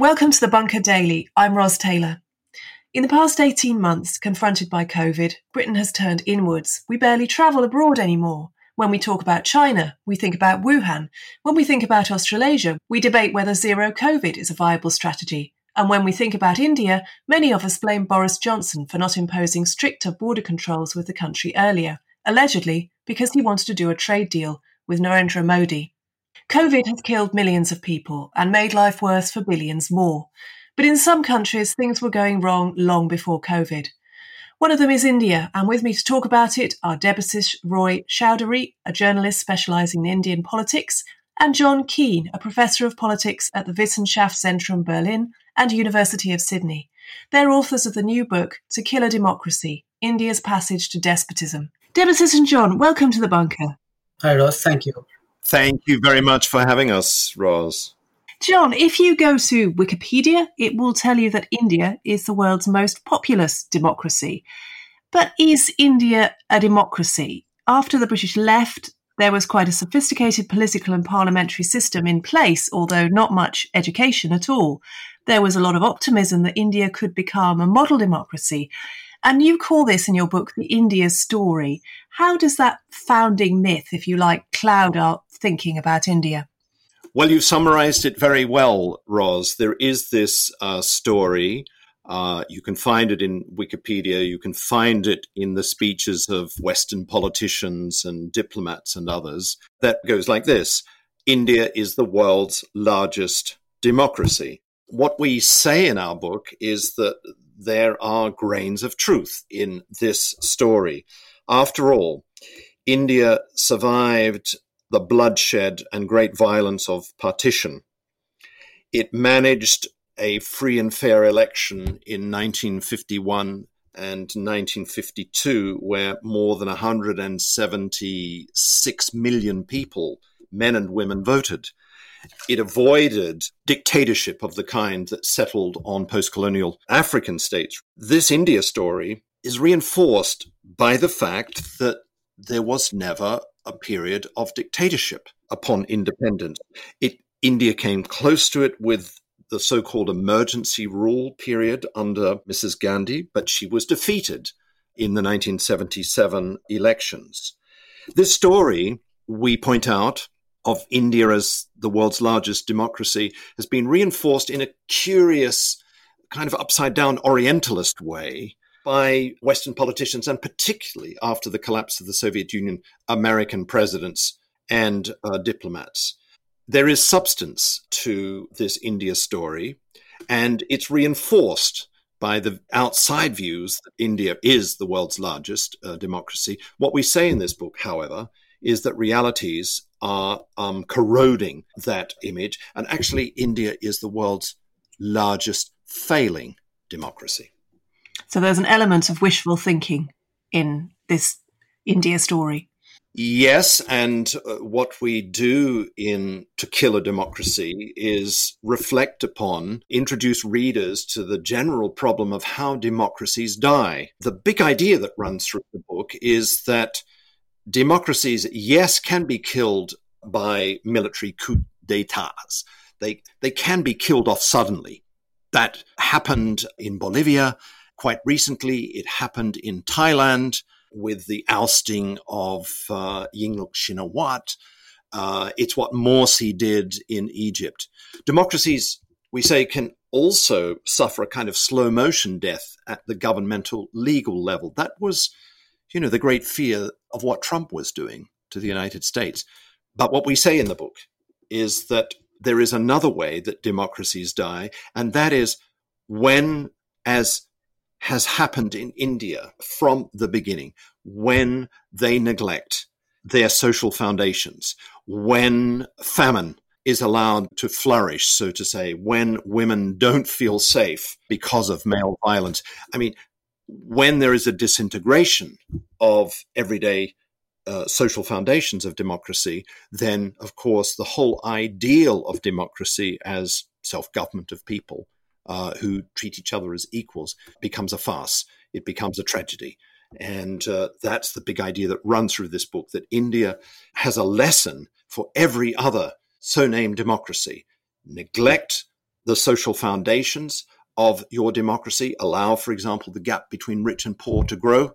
Welcome to the Bunker Daily. I'm Ros Taylor. In the past 18 months, confronted by COVID, Britain has turned inwards. We barely travel abroad anymore. When we talk about China, we think about Wuhan. When we think about Australasia, we debate whether zero COVID is a viable strategy. And when we think about India, many of us blame Boris Johnson for not imposing stricter border controls with the country earlier, allegedly because he wanted to do a trade deal with Narendra Modi. COVID has killed millions of people and made life worse for billions more. But in some countries, things were going wrong long before COVID. One of them is India, and with me to talk about it are Debasish Roy Chowdhury, a journalist specialising in Indian politics, and John Keane, a professor of politics at the Wissenschaftszentrum Berlin and University of Sydney. They're authors of the new book, To Kill a Democracy India's Passage to Despotism. Debasish and John, welcome to the bunker. Hi, Ros. Thank you. Thank you very much for having us, Ros. John, if you go to Wikipedia, it will tell you that India is the world's most populous democracy. But is India a democracy? After the British left, there was quite a sophisticated political and parliamentary system in place, although not much education at all. There was a lot of optimism that India could become a model democracy. And you call this in your book the India story. How does that founding myth, if you like, cloud our thinking about India? Well, you've summarized it very well, Ros. There is this uh, story. Uh, you can find it in Wikipedia. You can find it in the speeches of Western politicians and diplomats and others that goes like this India is the world's largest democracy. What we say in our book is that there are grains of truth in this story. After all, India survived the bloodshed and great violence of partition. It managed a free and fair election in 1951 and 1952, where more than 176 million people, men and women, voted. It avoided dictatorship of the kind that settled on post colonial African states. This India story is reinforced by the fact that there was never a period of dictatorship upon independence. It, India came close to it with the so called emergency rule period under Mrs. Gandhi, but she was defeated in the 1977 elections. This story, we point out, of India as the world's largest democracy has been reinforced in a curious, kind of upside down Orientalist way by Western politicians, and particularly after the collapse of the Soviet Union, American presidents and uh, diplomats. There is substance to this India story, and it's reinforced by the outside views that India is the world's largest uh, democracy. What we say in this book, however, is that realities are um, corroding that image, and actually, India is the world's largest failing democracy. So there's an element of wishful thinking in this India story. Yes, and uh, what we do in To Kill a Democracy is reflect upon, introduce readers to the general problem of how democracies die. The big idea that runs through the book is that democracies, yes, can be killed by military coup d'etats. They, they can be killed off suddenly. That happened in Bolivia. Quite recently, it happened in Thailand with the ousting of uh, Yingluck Shinawatra. Uh, it's what Morsi did in Egypt. Democracies, we say, can also suffer a kind of slow motion death at the governmental legal level. That was, you know, the great fear of what Trump was doing to the United States. But what we say in the book is that there is another way that democracies die, and that is when, as has happened in India from the beginning when they neglect their social foundations, when famine is allowed to flourish, so to say, when women don't feel safe because of male violence. I mean, when there is a disintegration of everyday uh, social foundations of democracy, then of course the whole ideal of democracy as self government of people uh, who treat each other as equals becomes a farce. It becomes a tragedy. And uh, that's the big idea that runs through this book that India has a lesson for every other so named democracy. Neglect the social foundations of your democracy, allow, for example, the gap between rich and poor to grow,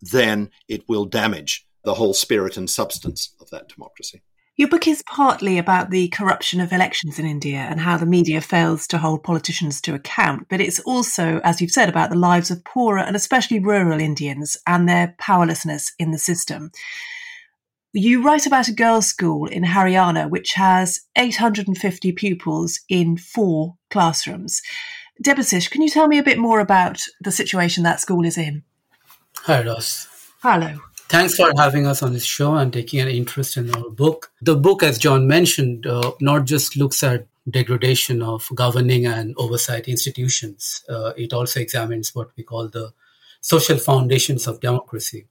then it will damage the whole spirit and substance of that democracy. Your book is partly about the corruption of elections in India and how the media fails to hold politicians to account, but it's also, as you've said, about the lives of poorer and especially rural Indians and their powerlessness in the system. You write about a girls' school in Haryana which has 850 pupils in four classrooms. Debasish, can you tell me a bit more about the situation that school is in? Hi, Ros. Hello. Thanks for having us on this show and taking an interest in our book. The book, as John mentioned, uh, not just looks at degradation of governing and oversight institutions, uh, it also examines what we call the social foundations of democracy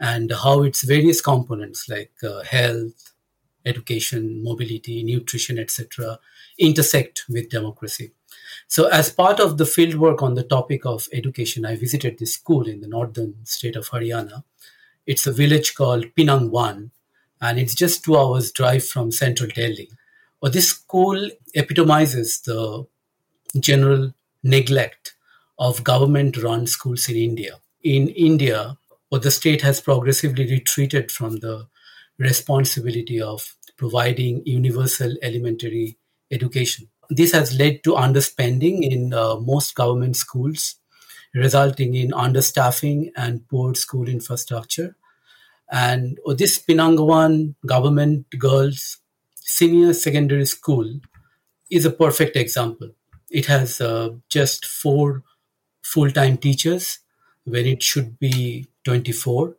and how its various components like uh, health, education, mobility, nutrition, etc., intersect with democracy. So, as part of the fieldwork on the topic of education, I visited this school in the northern state of Haryana it's a village called Pinangwan, and it's just two hours drive from central Delhi. Well, this school epitomizes the general neglect of government-run schools in India. In India, well, the state has progressively retreated from the responsibility of providing universal elementary education. This has led to underspending in uh, most government schools, resulting in understaffing and poor school infrastructure. And oh, this Pinangwan Government Girls Senior Secondary School is a perfect example. It has uh, just four full time teachers when it should be 24.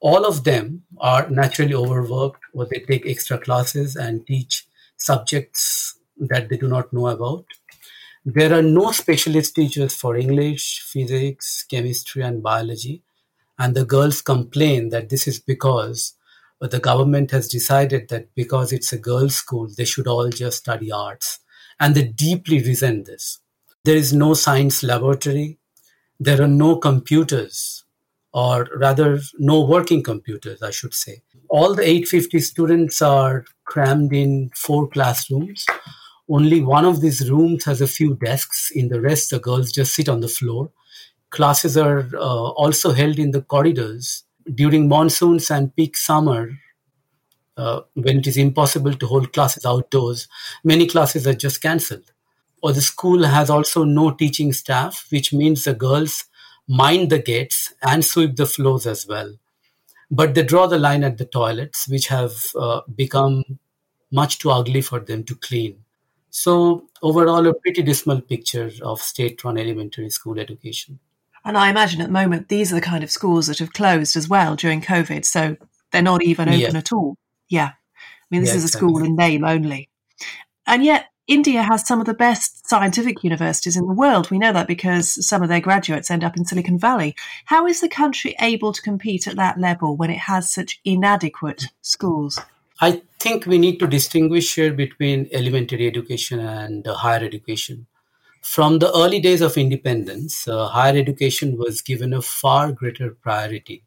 All of them are naturally overworked or they take extra classes and teach subjects that they do not know about. There are no specialist teachers for English, physics, chemistry, and biology. And the girls complain that this is because uh, the government has decided that because it's a girls' school, they should all just study arts. And they deeply resent this. There is no science laboratory. There are no computers, or rather, no working computers, I should say. All the 850 students are crammed in four classrooms. Only one of these rooms has a few desks. In the rest, the girls just sit on the floor Classes are uh, also held in the corridors during monsoons and peak summer. Uh, when it is impossible to hold classes outdoors, many classes are just cancelled. Or the school has also no teaching staff, which means the girls mind the gates and sweep the floors as well. But they draw the line at the toilets, which have uh, become much too ugly for them to clean. So, overall, a pretty dismal picture of state run elementary school education. And I imagine at the moment, these are the kind of schools that have closed as well during COVID. So they're not even open yeah. at all. Yeah. I mean, this yeah, is a school in name only. And yet, India has some of the best scientific universities in the world. We know that because some of their graduates end up in Silicon Valley. How is the country able to compete at that level when it has such inadequate schools? I think we need to distinguish here between elementary education and higher education. From the early days of independence, uh, higher education was given a far greater priority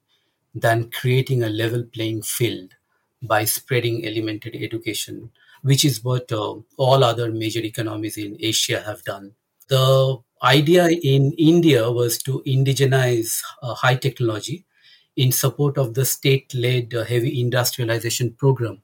than creating a level playing field by spreading elementary education, which is what uh, all other major economies in Asia have done. The idea in India was to indigenize uh, high technology in support of the state led uh, heavy industrialization program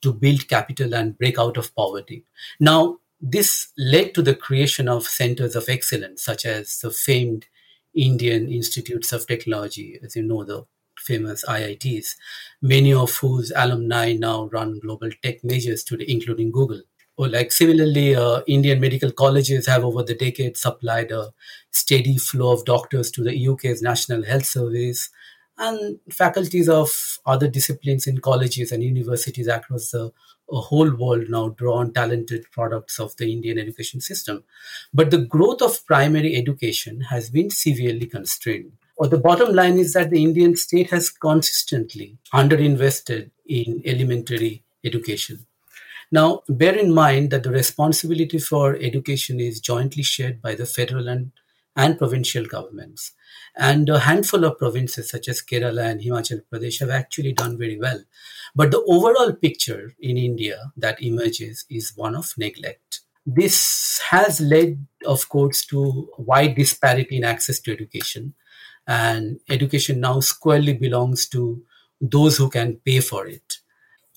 to build capital and break out of poverty. Now, this led to the creation of centers of excellence, such as the famed Indian Institutes of Technology, as you know, the famous IITs, many of whose alumni now run global tech majors today, including Google. Or like similarly, uh, Indian medical colleges have over the decades supplied a steady flow of doctors to the UK's National Health Service, and faculties of other disciplines in colleges and universities across the a whole world now draw on talented products of the Indian education system. But the growth of primary education has been severely constrained. Or the bottom line is that the Indian state has consistently underinvested in elementary education. Now, bear in mind that the responsibility for education is jointly shared by the federal and, and provincial governments. And a handful of provinces such as Kerala and Himachal Pradesh have actually done very well. But the overall picture in India that emerges is one of neglect. This has led, of course, to wide disparity in access to education. And education now squarely belongs to those who can pay for it.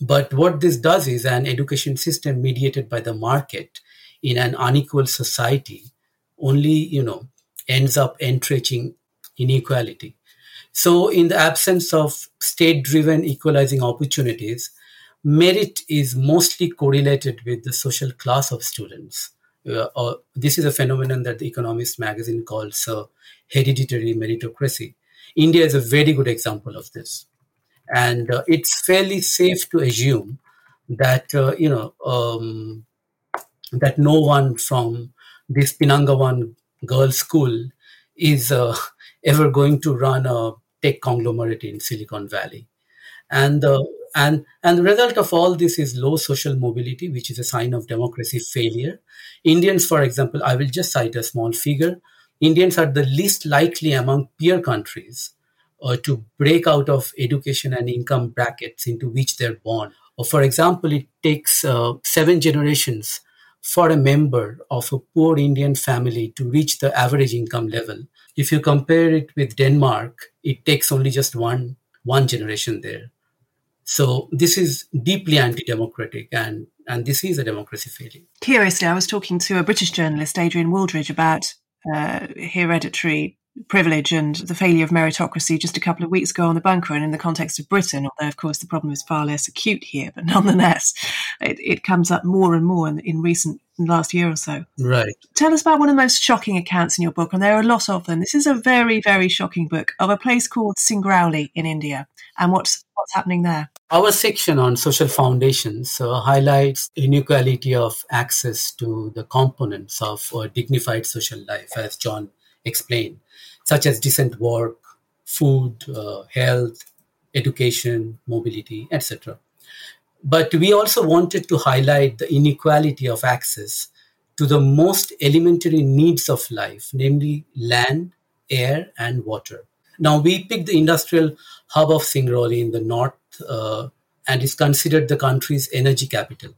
But what this does is an education system mediated by the market in an unequal society only, you know, ends up entrenching inequality. So, in the absence of state driven equalizing opportunities, merit is mostly correlated with the social class of students. Uh, uh, this is a phenomenon that the Economist magazine calls uh, hereditary meritocracy. India is a very good example of this. And uh, it's fairly safe to assume that, uh, you know, um, that no one from this Pinangwan girls' school is uh, ever going to run a tech conglomerate in Silicon Valley. And the and and the result of all this is low social mobility, which is a sign of democracy failure. Indians, for example, I will just cite a small figure. Indians are the least likely among peer countries uh, to break out of education and income brackets into which they're born. Or for example, it takes uh, seven generations for a member of a poor Indian family to reach the average income level. If you compare it with Denmark, it takes only just one one generation there. So this is deeply anti-democratic and, and this is a democracy failure. Curiously, I was talking to a British journalist, Adrian Wooldridge, about uh, hereditary privilege and the failure of meritocracy just a couple of weeks ago on the bunker and in the context of Britain, although of course the problem is far less acute here, but nonetheless, it, it comes up more and more in, in recent in last year or so. Right. Tell us about one of the most shocking accounts in your book, and there are a lot of them. This is a very, very shocking book of a place called Singrauli in India and what's what's happening there. Our section on social foundations uh, highlights inequality of access to the components of a dignified social life, as John explained, such as decent work, food, uh, health, education, mobility, etc. But we also wanted to highlight the inequality of access to the most elementary needs of life, namely land, air, and water. Now, we picked the industrial hub of Singrauli in the north uh, and is considered the country's energy capital.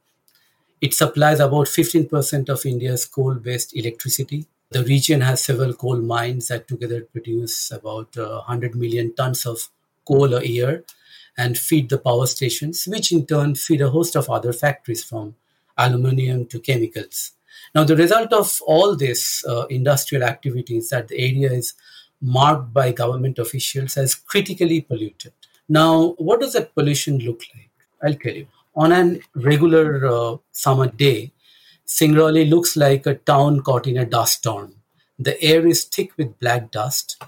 It supplies about 15% of India's coal based electricity. The region has several coal mines that together produce about uh, 100 million tons of coal a year and feed the power stations, which in turn feed a host of other factories from aluminium to chemicals. Now, the result of all this uh, industrial activity is that the area is marked by government officials as critically polluted. Now, what does that pollution look like? I'll tell you. On a regular uh, summer day, Singrauli looks like a town caught in a dust storm. The air is thick with black dust.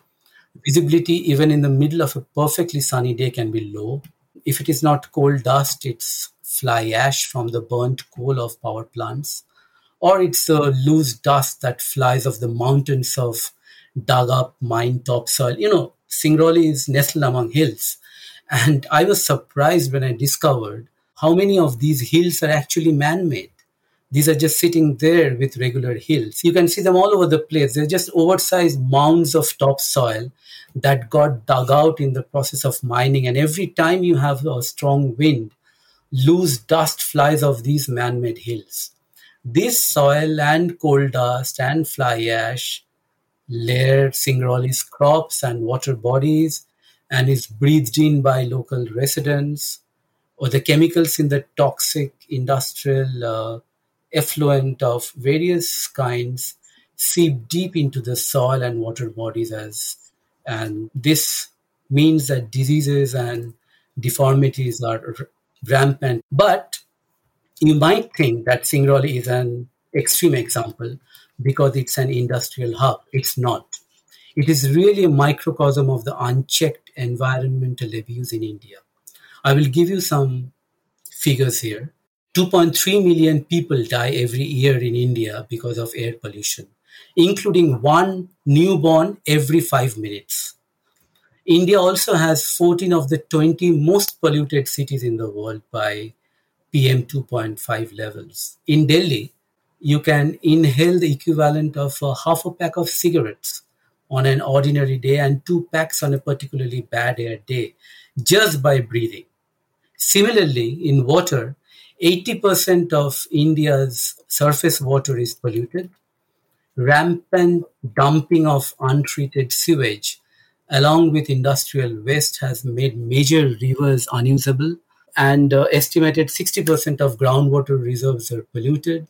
Visibility, even in the middle of a perfectly sunny day, can be low. If it is not coal dust, it's fly ash from the burnt coal of power plants, or it's the loose dust that flies off the mountains of dug up mine topsoil. You know, Singrauli is nestled among hills. And I was surprised when I discovered how many of these hills are actually man made. These are just sitting there with regular hills. You can see them all over the place. They're just oversized mounds of topsoil that got dug out in the process of mining. And every time you have a strong wind, loose dust flies off these man made hills. This soil and coal dust and fly ash layer Singrauli's crops and water bodies and is breathed in by local residents, or the chemicals in the toxic industrial uh, effluent of various kinds seep deep into the soil and water bodies as and this means that diseases and deformities are rampant but you might think that Singrauli is an extreme example because it's an industrial hub. It's not. It is really a microcosm of the unchecked environmental abuse in India. I will give you some figures here. 2.3 million people die every year in India because of air pollution, including one newborn every five minutes. India also has 14 of the 20 most polluted cities in the world by PM 2.5 levels. In Delhi, you can inhale the equivalent of a half a pack of cigarettes on an ordinary day and two packs on a particularly bad air day just by breathing. Similarly, in water, 80% of India's surface water is polluted. Rampant dumping of untreated sewage along with industrial waste has made major rivers unusable and uh, estimated 60% of groundwater reserves are polluted.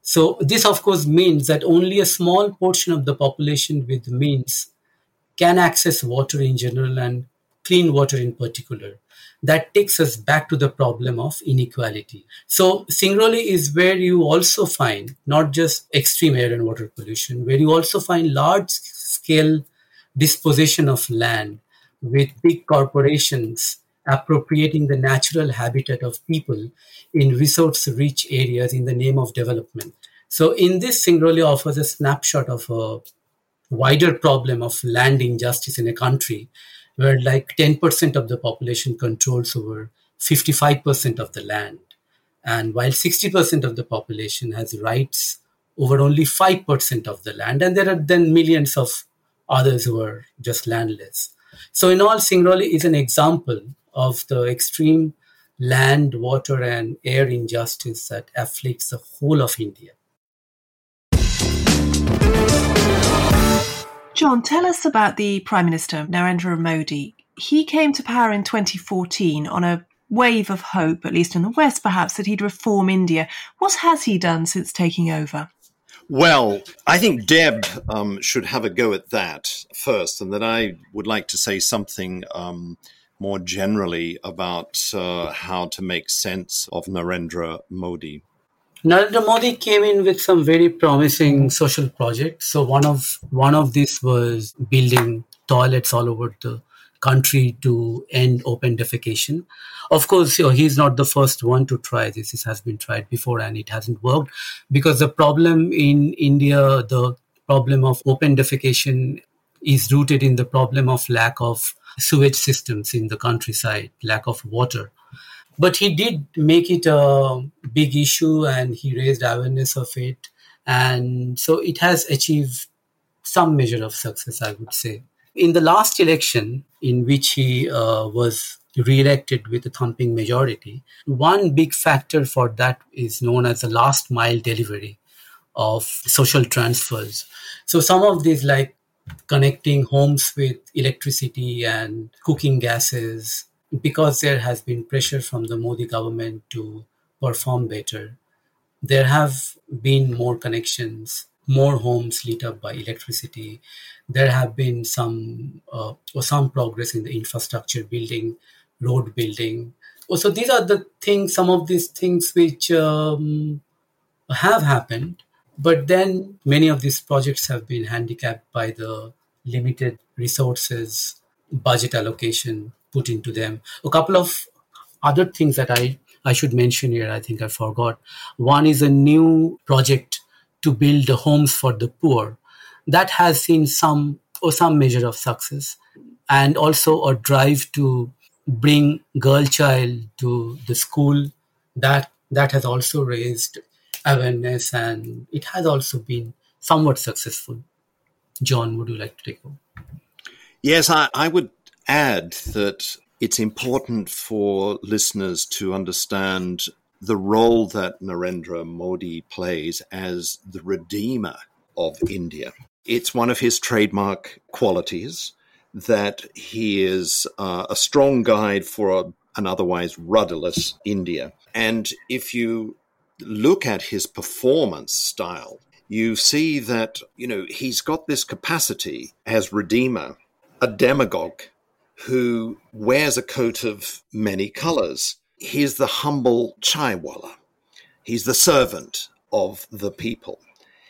So this of course means that only a small portion of the population with means can access water in general and clean water in particular that takes us back to the problem of inequality. So Singrauli is where you also find not just extreme air and water pollution, where you also find large scale disposition of land with big corporations appropriating the natural habitat of people in resource rich areas in the name of development. So in this, Singrauli offers a snapshot of a wider problem of land injustice in a country where like 10% of the population controls over 55% of the land. And while 60% of the population has rights over only 5% of the land, and there are then millions of others who are just landless. So, in all, Singrauli is an example of the extreme land, water, and air injustice that afflicts the whole of India. John, tell us about the Prime Minister, Narendra Modi. He came to power in 2014 on a wave of hope, at least in the West perhaps, that he'd reform India. What has he done since taking over? Well, I think Deb um, should have a go at that first, and then I would like to say something um, more generally about uh, how to make sense of Narendra Modi. Narendra Modi came in with some very promising social projects. So one of one of these was building toilets all over the country to end open defecation. Of course, you know, he's not the first one to try this. This has been tried before and it hasn't worked because the problem in India, the problem of open defecation is rooted in the problem of lack of sewage systems in the countryside, lack of water but he did make it a big issue and he raised awareness of it. And so it has achieved some measure of success i would say. In the last election in which he uh, was re-elected with a thumping majority one big factor for that is known as the last mile delivery of social transfers. So some of these like connecting homes with electricity and cooking gases because there has been pressure from the Modi government to perform better, there have been more connections, more homes lit up by electricity. There have been some uh, or some progress in the infrastructure building, road building. So these are the things, some of these things which um, have happened, but then many of these projects have been handicapped by the limited resources, budget allocation, put into them. A couple of other things that I, I should mention here, I think I forgot. One is a new project to build homes for the poor. That has seen some or some measure of success. And also a drive to bring girl child to the school. That that has also raised awareness and it has also been somewhat successful. John, would you like to take over? Yes, I, I would add that it's important for listeners to understand the role that Narendra Modi plays as the redeemer of India. It's one of his trademark qualities that he is uh, a strong guide for a, an otherwise rudderless India. And if you look at his performance style, you see that, you know, he's got this capacity as redeemer, a demagogue who wears a coat of many colors. He's the humble chaiwala. He's the servant of the people.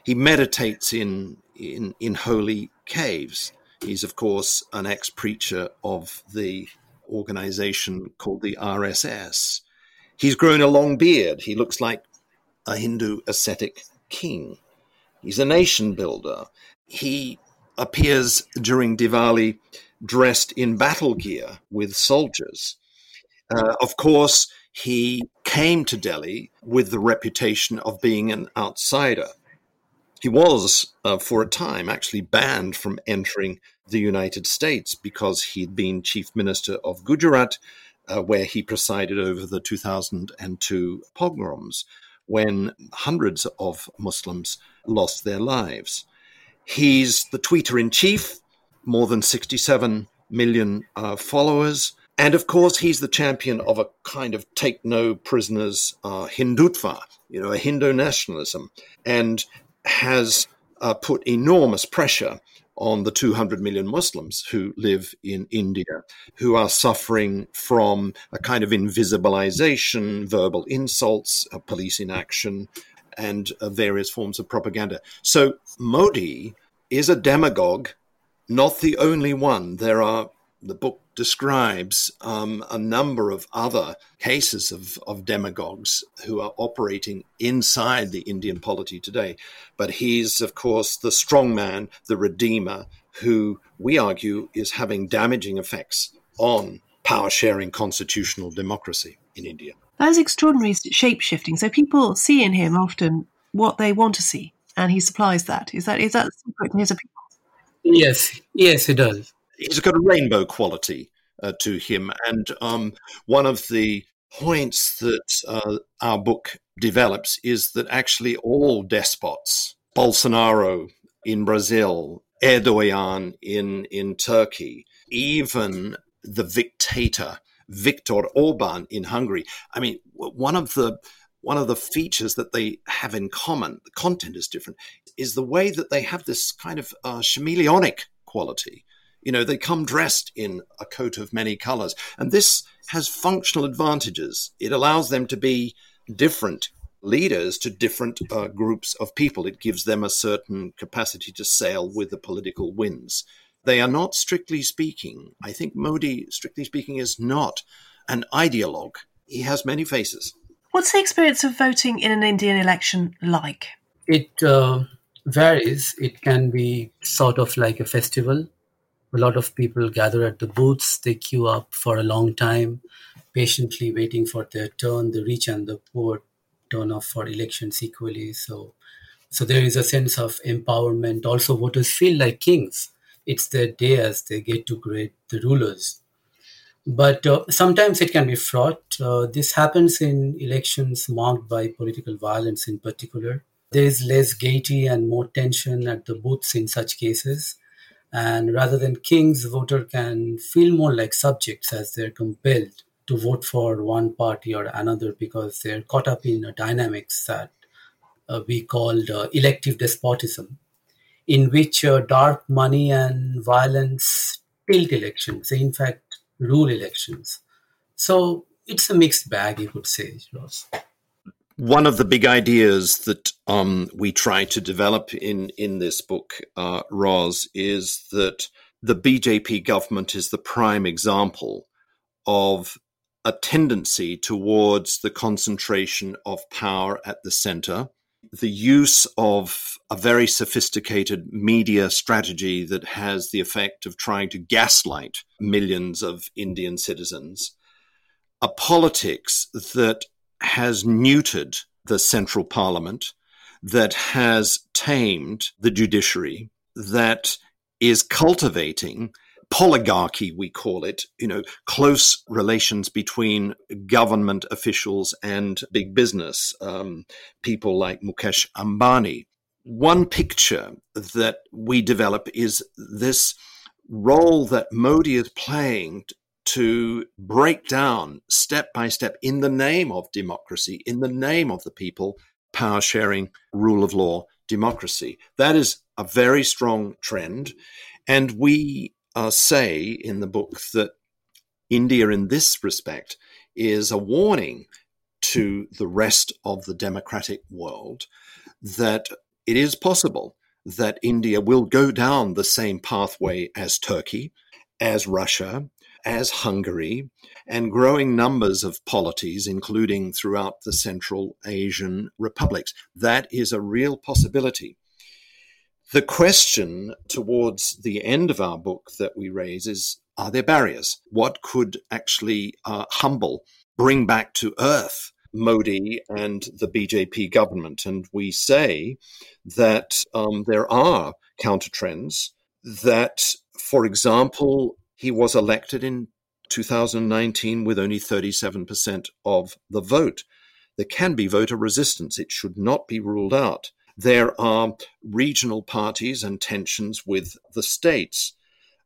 He meditates in, in, in holy caves. He's, of course, an ex preacher of the organization called the RSS. He's grown a long beard. He looks like a Hindu ascetic king. He's a nation builder. He appears during Diwali dressed in battle gear with soldiers. Uh, of course, he came to Delhi with the reputation of being an outsider. He was, uh, for a time, actually banned from entering the United States because he'd been chief minister of Gujarat uh, where he presided over the 2002 pogroms when hundreds of Muslims lost their lives. He's the tweeter in chief, more than 67 million uh, followers. And of course, he's the champion of a kind of take no prisoners uh, Hindutva, you know, a Hindu nationalism, and has uh, put enormous pressure on the 200 million Muslims who live in India, who are suffering from a kind of invisibilization, verbal insults, police inaction, and uh, various forms of propaganda. So Modi is a demagogue, not the only one. There are the book describes um, a number of other cases of, of demagogues who are operating inside the Indian polity today. But he's, of course, the strong man, the redeemer, who we argue is having damaging effects on power sharing constitutional democracy in India. That is extraordinary shape shifting. So people see in him often what they want to see, and he supplies that. Is that is that secret to his appeal? Yes, yes, he does he's got a rainbow quality uh, to him. And um, one of the points that uh, our book develops is that actually all despots, Bolsonaro in Brazil, Erdogan in, in Turkey, even the dictator Viktor Orban in Hungary. I mean, one of the one of the features that they have in common, the content is different, is the way that they have this kind of uh, chameleonic quality. You know, they come dressed in a coat of many colors. And this has functional advantages. It allows them to be different leaders to different uh, groups of people. It gives them a certain capacity to sail with the political winds. They are not, strictly speaking, I think Modi, strictly speaking, is not an ideologue. He has many faces. What's the experience of voting in an Indian election like? It uh, varies. It can be sort of like a festival a lot of people gather at the booths, they queue up for a long time, patiently waiting for their turn. The rich and the poor turn off for elections equally. So, so there is a sense of empowerment. Also, voters feel like kings. It's their day as they get to grade the rulers. But uh, sometimes it can be fraught. Uh, this happens in elections marked by political violence in particular. There is less gaiety and more tension at the booths in such cases. And rather than kings, voter can feel more like subjects as they're compelled to vote for one party or another because they're caught up in a dynamics that uh, we called uh, elective despotism, in which uh, dark money and violence tilt elections, in fact rule elections. So it's a mixed bag, you could say, Ros. One of the big ideas that um, we try to develop in in this book, uh, Ros, is that the BJP government is the prime example of a tendency towards the concentration of power at the center, the use of a very sophisticated media strategy that has the effect of trying to gaslight millions of Indian citizens, a politics that has neutered the central parliament, that has tamed the judiciary, that is cultivating poligarchy, we call it, you know, close relations between government officials and big business, um, people like Mukesh Ambani. One picture that we develop is this role that Modi is playing to break down step by step in the name of democracy, in the name of the people, power sharing, rule of law, democracy. That is a very strong trend. And we uh, say in the book that India, in this respect, is a warning to the rest of the democratic world that it is possible that India will go down the same pathway as Turkey, as Russia, as Hungary, and growing numbers of polities, including throughout the Central Asian republics. That is a real possibility. The question towards the end of our book that we raise is Are there barriers? What could actually uh, humble, bring back to earth Modi and the BJP government? And we say that um, there are counter trends, that, for example, he was elected in 2019 with only 37% of the vote. There can be voter resistance. It should not be ruled out. There are regional parties and tensions with the states.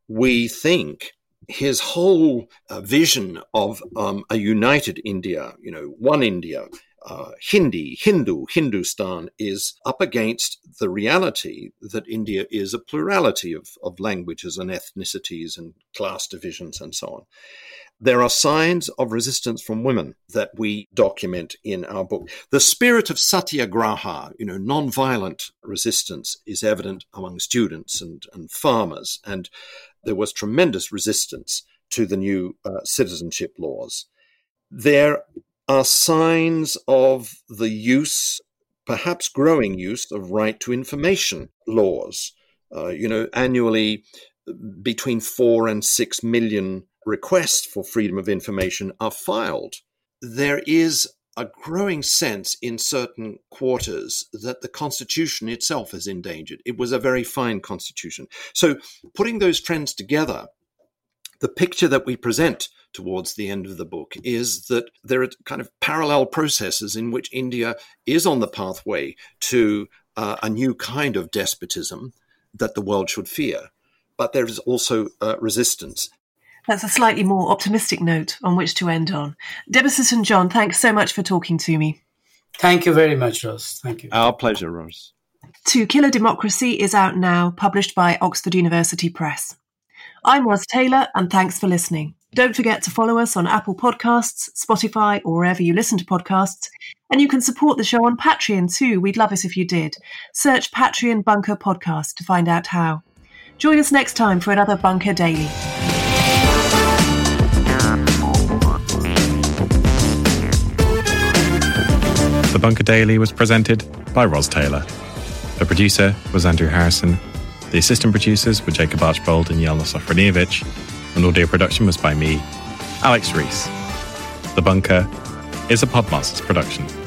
We think his whole uh, vision of um, a united India, you know, one India, uh, Hindi, Hindu, Hindustan is up against the reality that India is a plurality of, of languages and ethnicities and class divisions and so on. There are signs of resistance from women that we document in our book. The spirit of satyagraha, you know, non-violent resistance, is evident among students and, and farmers, and there was tremendous resistance to the new uh, citizenship laws. There are signs of the use, perhaps growing use, of right to information laws. Uh, you know, annually between four and six million requests for freedom of information are filed. There is a growing sense in certain quarters that the Constitution itself is endangered. It was a very fine Constitution. So, putting those trends together, the picture that we present towards the end of the book is that there are kind of parallel processes in which India is on the pathway to uh, a new kind of despotism that the world should fear. But there is also uh, resistance. That's a slightly more optimistic note on which to end on. Debasish and John, thanks so much for talking to me. Thank you very much, Ros. Thank you. Our pleasure, Ros. To Kill a Democracy is out now, published by Oxford University Press. I'm Ros Taylor, and thanks for listening. Don't forget to follow us on Apple Podcasts, Spotify, or wherever you listen to podcasts. And you can support the show on Patreon too. We'd love it if you did. Search Patreon Bunker Podcast to find out how. Join us next time for another Bunker Daily. The Bunker Daily was presented by Ros Taylor. The producer was Andrew Harrison. The assistant producers were Jacob Archbold and Jelena Sofronijevic and audio production was by me, Alex Rees. The Bunker is a Podmasters production.